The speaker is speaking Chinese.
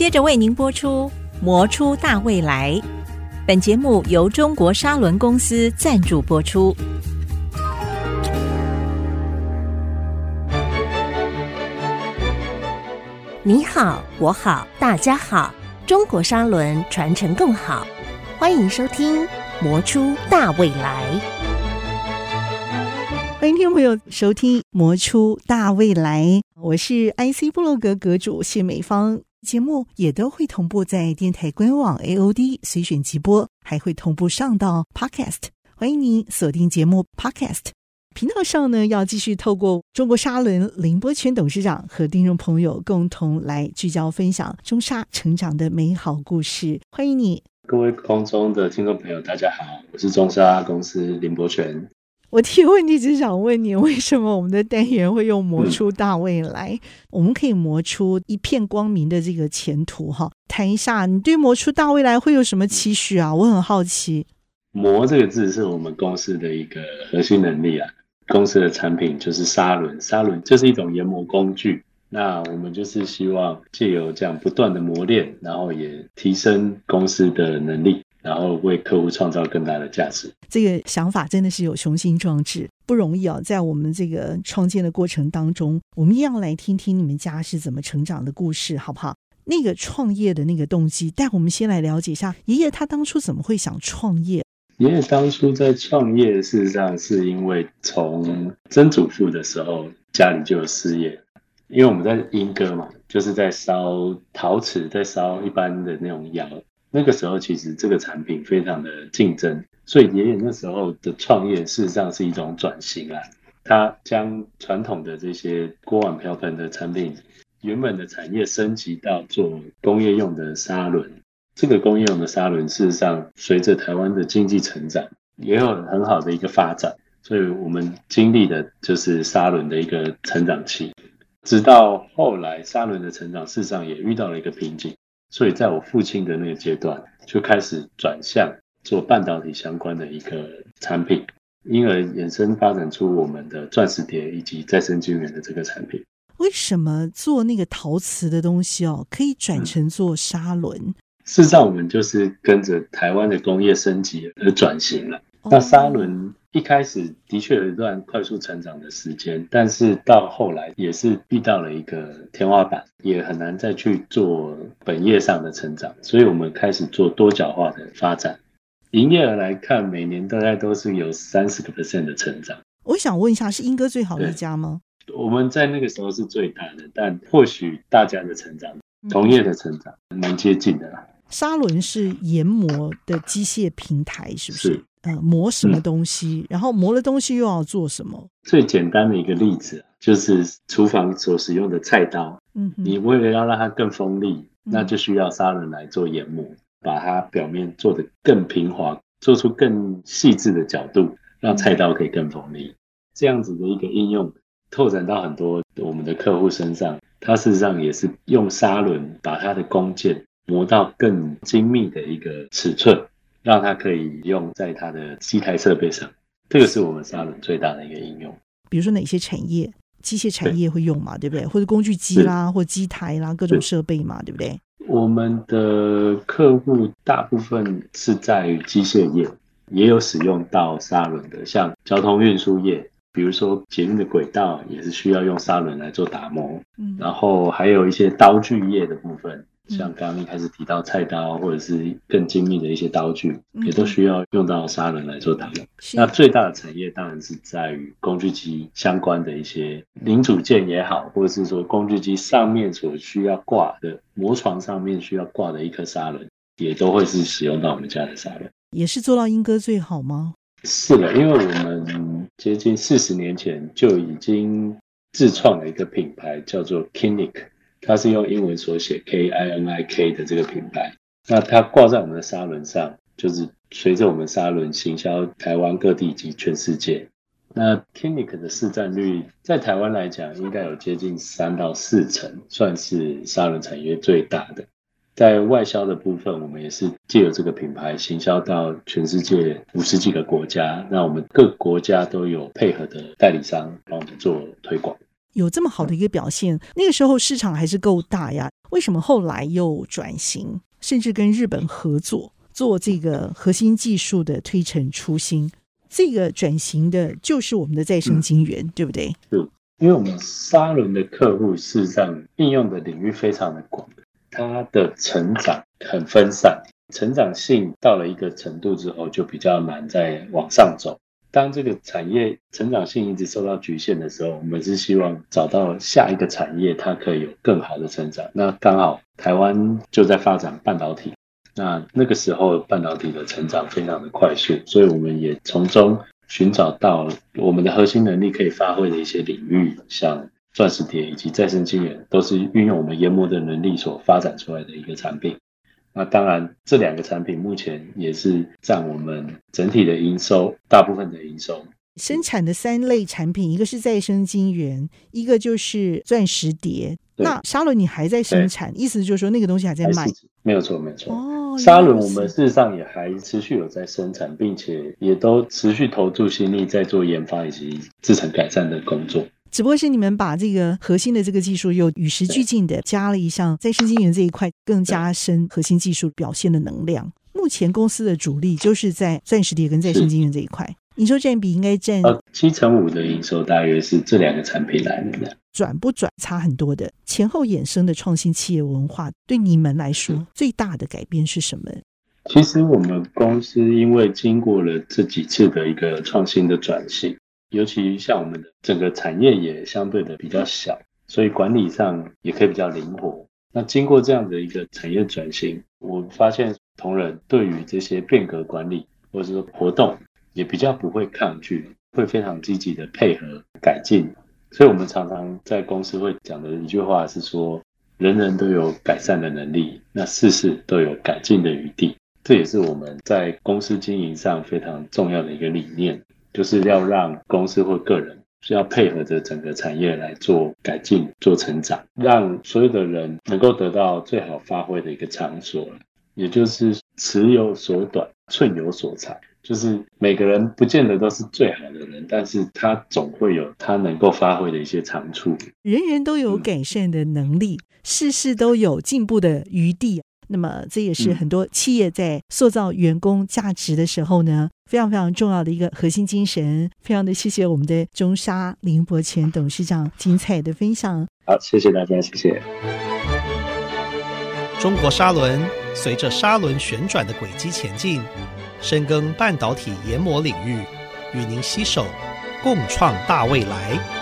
接着为您播出《磨出大未来》。本节目由中国砂轮公司赞助播出。你好，我好，大家好，中国砂轮传承更好。欢迎收听《磨出大未来》。欢迎听众朋友收听《魔出大未来》，我是 IC 部落格阁主谢美芳。节目也都会同步在电台官网 AOD 随选即播，还会同步上到 Podcast。欢迎您锁定节目 Podcast 频道上呢，要继续透过中国沙轮林伯泉董事长和听众朋友共同来聚焦分享中沙成长的美好故事。欢迎你，各位空中的听众朋友，大家好，我是中沙公司林伯全。我提问题只想问你，为什么我们的单元会用磨出大未来？嗯、我们可以磨出一片光明的这个前途哈。谈一下，你对磨出大未来会有什么期许啊？我很好奇。磨这个字是我们公司的一个核心能力啊。公司的产品就是砂轮，砂轮就是一种研磨工具。那我们就是希望借由这样不断的磨练，然后也提升公司的能力。然后为客户创造更大的价值，这个想法真的是有雄心壮志，不容易啊！在我们这个创建的过程当中，我们要来听听你们家是怎么成长的故事，好不好？那个创业的那个动机，带我们先来了解一下爷爷他当初怎么会想创业？爷爷当初在创业，事实上是因为从曾祖父的时候家里就有事业，因为我们在莺歌嘛，就是在烧陶瓷，在烧一般的那种窑。那个时候，其实这个产品非常的竞争，所以爷爷那时候的创业事实上是一种转型啊。他将传统的这些锅碗瓢盆的产品，原本的产业升级到做工业用的砂轮。这个工业用的砂轮，事实上随着台湾的经济成长，也有很好的一个发展。所以我们经历的就是砂轮的一个成长期，直到后来砂轮的成长，事实上也遇到了一个瓶颈。所以，在我父亲的那个阶段，就开始转向做半导体相关的一个产品，因而衍生发展出我们的钻石碟以及再生晶圆的这个产品。为什么做那个陶瓷的东西哦，可以转成做砂轮？嗯，事实上，我们就是跟着台湾的工业升级而转型了。那砂轮。一开始的确有一段快速成长的时间，但是到后来也是遇到了一个天花板，也很难再去做本业上的成长，所以我们开始做多角化的发展。营业额来看，每年大概都是有三十个 percent 的成长。我想问一下，是英哥最好的一家吗？我们在那个时候是最大的，但或许大家的成长，同业的成长蛮接近的啦。砂轮是研磨的机械平台，是不是？是呃，磨什么东西，嗯，然后磨了东西又要做什么？最简单的一个例子就是厨房所使用的菜刀。嗯，你为了要让它更锋利，嗯，那就需要砂轮来做研磨，把它表面做得更平滑，做出更细致的角度，让菜刀可以更锋利。这样子的一个应用，拓展到很多我们的客户身上，它事实上也是用砂轮把它的工件磨到更精密的一个尺寸。让它可以用在它的机台设备上，这个是我们砂轮最大的一个应用。比如说哪些产业，机械产业会用嘛，对，不对？或者工具机啦，或机台啦，各种设备嘛，对不对？我们的客户大部分是在于机械业，也有使用到砂轮的，像交通运输业，比如说捷运的轨道也是需要用砂轮来做打磨。嗯，然后还有一些刀具业的部分。像刚刚一开始提到菜刀，或者是更精密的一些刀具，也都需要用到砂轮来做打磨。那最大的产业当然是在于工具机相关的一些零组件也好，或者是说工具机上面所需要挂的磨床上面需要挂的一颗砂轮，也都会是使用到我们家的砂轮。也是做到英哥最好吗？是的，因为我们接近四十年前就已经自创了一个品牌，叫做 Kinik。它是用英文所写 K I N I K 的这个品牌，那它挂在我们的砂轮上，就是随着我们砂轮行销台湾各地及全世界。那 Kinik 的市占率在台湾来讲，应该有接近三到四成，算是砂轮产业最大的。在外销的部分，我们也是借由这个品牌行销到全世界五十几个国家，那我们各国家都有配合的代理商帮我们做推广。有这么好的一个表现，那个时候市场还是够大呀。为什么后来又转型，甚至跟日本合作做这个核心技术的推陈出新？这个转型的就是我们的再生晶圆，嗯、对不对？是，因为我们砂轮的客户事实上应用的领域非常的广，它的成长很分散，成长性到了一个程度之后，就比较难再往上走。当这个产业成长性一直受到局限的时候，我们是希望找到下一个产业，它可以有更好的成长。那刚好台湾就在发展半导体，那那个时候半导体的成长非常的快速，所以我们也从中寻找到我们的核心能力可以发挥的一些领域，像钻石碟以及再生晶圆，都是运用我们研磨的能力所发展出来的一个产品。那当然，这两个产品目前也是占我们整体的营收大部分的营收。生产的三类产品，一个是再生晶圆，一个就是钻石碟。那沙轮你还在生产，意思就是说那个东西还在卖？没有错，没有错。哦，沙轮我们事实上也还持续有在生产，并且也都持续投注心力在做研发以及制成改善的工作。只不过是你们把这个核心的这个技术又与时俱进的加了一项再生晶圆这一块，更加深核心技术表现的能量。目前公司的主力就是在钻石碟跟再生晶圆这一块，营收占比应该占呃七成五的营收，大约是这两个产品来的。转不转差很多的，前后衍生的创新企业文化，对你们来说最大的改变是什么？其实我们公司因为经过了这几次的一个创新的转型。尤其像我们的整个产业也相对的比较小，所以管理上也可以比较灵活。那经过这样的一个产业转型，我发现同仁对于这些变革管理或者说活动也比较不会抗拒，会非常积极的配合改进。所以我们常常在公司会讲的一句话是说：人人都有改善的能力，那事事都有改进的余地。这也是我们在公司经营上非常重要的一个理念。就是要让公司或个人需要配合着整个产业来做改进、做成长，让所有的人能够得到最好发挥的一个场所。也就是尺有所短，寸有所长。就是每个人不见得都是最好的人，但是他总会有他能够发挥的一些长处。人人都有改善的能力，嗯、事事都有进步的余地。那么，这也是很多企业在塑造员工价值的时候呢，非常非常重要的一个核心精神。非常的谢谢我们的中沙林伯权董事长精彩的分享。好，谢谢大家，谢谢。中国砂轮随着砂轮旋转的轨迹前进，深耕半导体研磨领域，与您携手共创大未来。